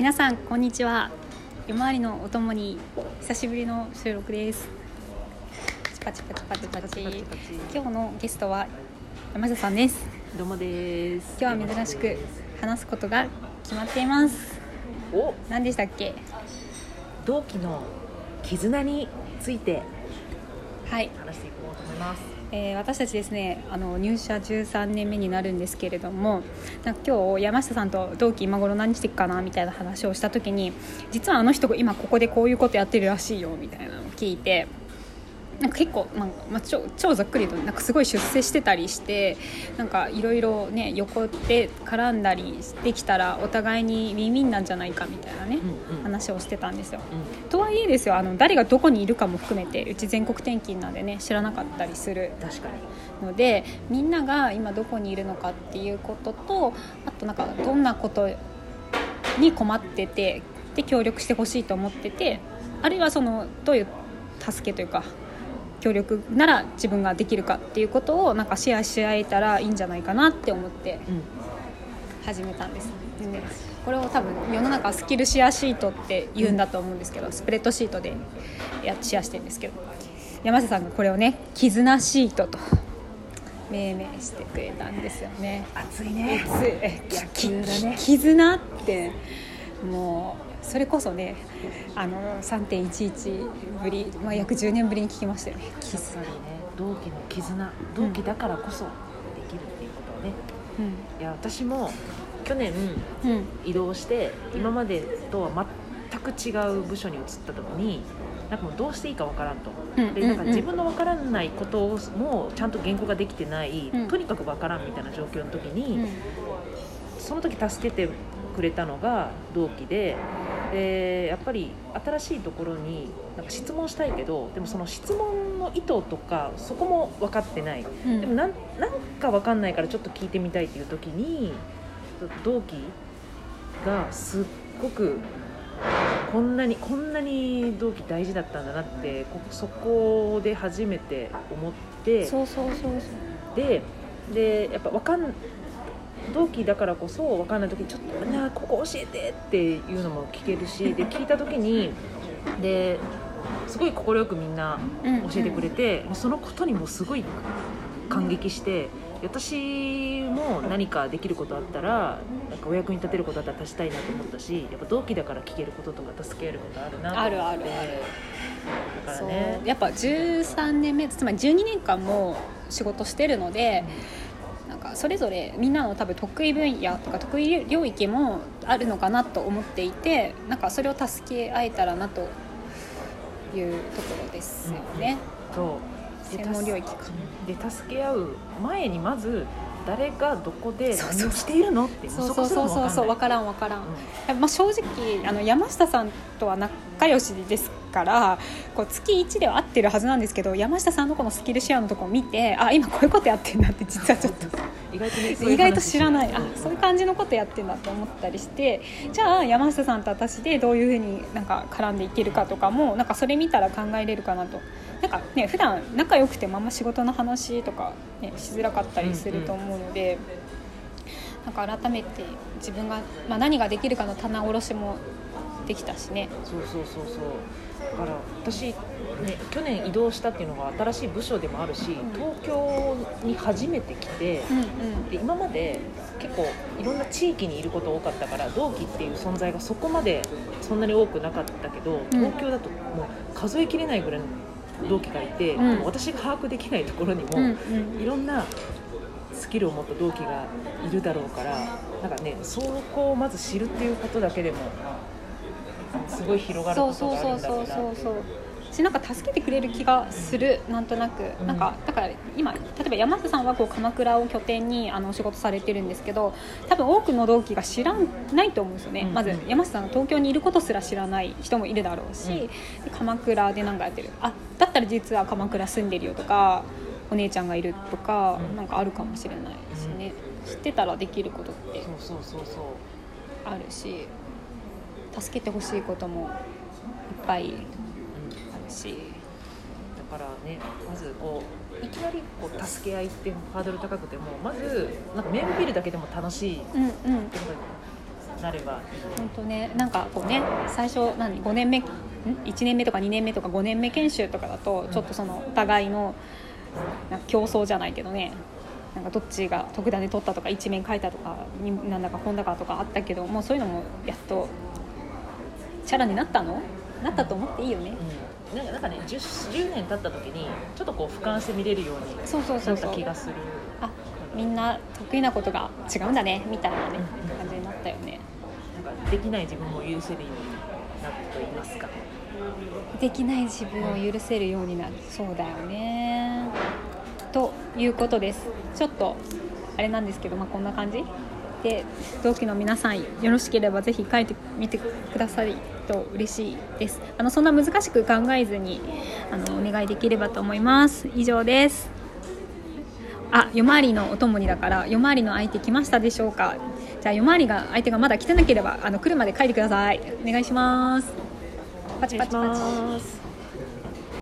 皆さんこんにちは。夜回りのお供に久しぶりの収録です。パチパチパチパチ。パチ今日のゲストは山下さんです。どうもです。今日は珍しく話すことが決まっています。お。何でしたっけ？同期の絆についてはい、話していこうと思います。えー私たちですねあの入社13年目になるんですけれどもなんか今日山下さんと同期今頃何してっかなみたいな話をした時に実はあの人今ここでこういうことやってるらしいよみたいなのを聞いてなんか結構、まあまあ、超超ざっくりとなんかすごい出世してたりしてなんかいろいろね横で絡んだりできたらお互いにウィンウィンなんじゃないかみたいなね、うんうん。話をしてたんですよ。うん。とはいえですよあの誰がどこにいるかも含めてうち全国転勤なんでね知らなかったりする確かに。のでみんなが今どこにいるのかっていうこととあとなんかどんなことに困っててで協力してほしいと思っててあるいはそのどういう助けというか協力なら自分ができるかっていうことをなんかシェアし合えたらいいんじゃないかなって思ってうん。始めたんです。でねこれを多分世の中スキルシェアシートって言うんだと思うんですけど、スプレッドシートでやシェアしてるんですけど山瀬さんがこれをね絆シートと命名してくれたんですよね。熱いね。つえ野球だね。き絆ってもうそれこそねあの3.11ぶり、まあ、約10年ぶりに聞きましたよね。やっぱりね同期の絆同期だからこそできるっていうことをね、いや私も去年うん。うん移動して今までとは全く違う部署に移った時になんかもうどうしていいかわからんと、うん。でなん。かうんうん自分のわからないことをもちゃんと言語ができてない、うん。とにかくわからんみたいな状況の時に、うん。その時助けてくれたのが同期ででやっぱり新しいところになんか質問したいけどでもその質問の意図とかそこも分かってない、うんでもなんなんか分かんないからちょっと聞いてみたいっていう時に同期がすっごくこんなにこんなに同期大事だったんだなってこそこで初めて思って。そうそうそうそうででやっぱわかん同期だからこそ分かんない時にちょっとなここ教えてっていうのも聞けるしで聞いた時にですごい快くみんな教えてくれて、そのことにもすごい感激して私も何かできることあったらなんかお役に立てることあったら足したいなと思ったしやっぱ同期だから聞けることとか助け合えることあるなと思って。あるあるある。だからね。やっぱ13年目つまり12年間も仕事してるのでなんかそれぞれみんなの多分得意分野とか得意領域もあるのかなと思っていてなんかそれを助け合えたらなというところですよね、そう。で専門領域か。で助け合う前にまず誰がどこでそうそう何をしているのってそうそうそうそうそう。分かからん分からん、ん。まあ、正直あの山下さんとは仲良しですからこう月1では会ってるはずなんですけど山下さんのこのスキルシェアのところを見てあ今こういうことやってんだって実はちょっと意外とね意外と知らない。あうんそういう感じのことやってんだと思ったりしてじゃあ山下さんと私でどういうふうになんか絡んでいけるかとかもなんかそれ見たら考えれるかなと。なんかね普段仲良くてもあんま仕事の話とか、ね、しづらかったりすると思うので、なんか改めて自分が、まあ、何ができるかの棚卸しもできたしね。そうそうそうそう。だから私ね去年移動したっていうのが新しい部署でもあるし東京に初めて来て、うんうん。で今まで結構いろんな地域にいること多かったから同期っていう存在がそこまでそんなに多くなかったけど東京だともう数えきれないぐらいの同期がいて、うん。私が把握できないところにも、うんうん。いろんなスキルを持った同期がいるだろうからなんかねそこをまず知るっていうことだけでもすごい広がるそうことそうそうがあるんだろう。なそうそうそうしなんか助けてくれる気がする。なんとなく、うん。なんかだから今例えば山下さんはこう鎌倉を拠点にあのお仕事されてるんですけど多分多くの同期が知らないと思うんですよね、うん。まず山下さんが東京にいることすら知らない人もいるだろうし、うん。で鎌倉で何かやってる。あだったら実は鎌倉住んでるよとかお姉ちゃんがいるとか、うん。なんかあるかもしれないしね、知ってたらできることってそうそうそうそう。あるし助けてほしいこともいっぱいうんあるし。だからねまずこういきなりこう助け合いってハードル高くてもまずなんかメール見るだけでも楽しいってうん。うんことなれば本当ねなんかこうね最初何5年目ん？1年目とか2年目とか5年目研修とかだとちょっとそのお互いのなんか競争じゃないけどねなんかどっちが特ダネ取ったとか一面書いたとかになんだかこんだかとかあったけどもうそういうのもやっとチャラになったの？なったと思っていいよね。うん、なんかなんかね 10, 10年経った時にちょっとこう俯瞰して見れるようにそうそうそなった気がする。あみんな得意なことが違うんだねみたいなねうん感じになったよね。なんかできない自分も許せるようになったと言いますか。できない自分を許せるようになる。そうだよね。ということです。ちょっとあれなんですけど、まあ、こんな感じ。で同期の皆さんよろしければぜひ書いてみてくださると嬉しいです。あのそんな難しく考えずにあのお願いできればと思います。以上です。あ夜回りのお供にだから夜回りの相手来ましたでしょうか。じゃあ夜回りが相手がまだ来てなければあの来るまで書いてください。お願いします。パチパチパチ。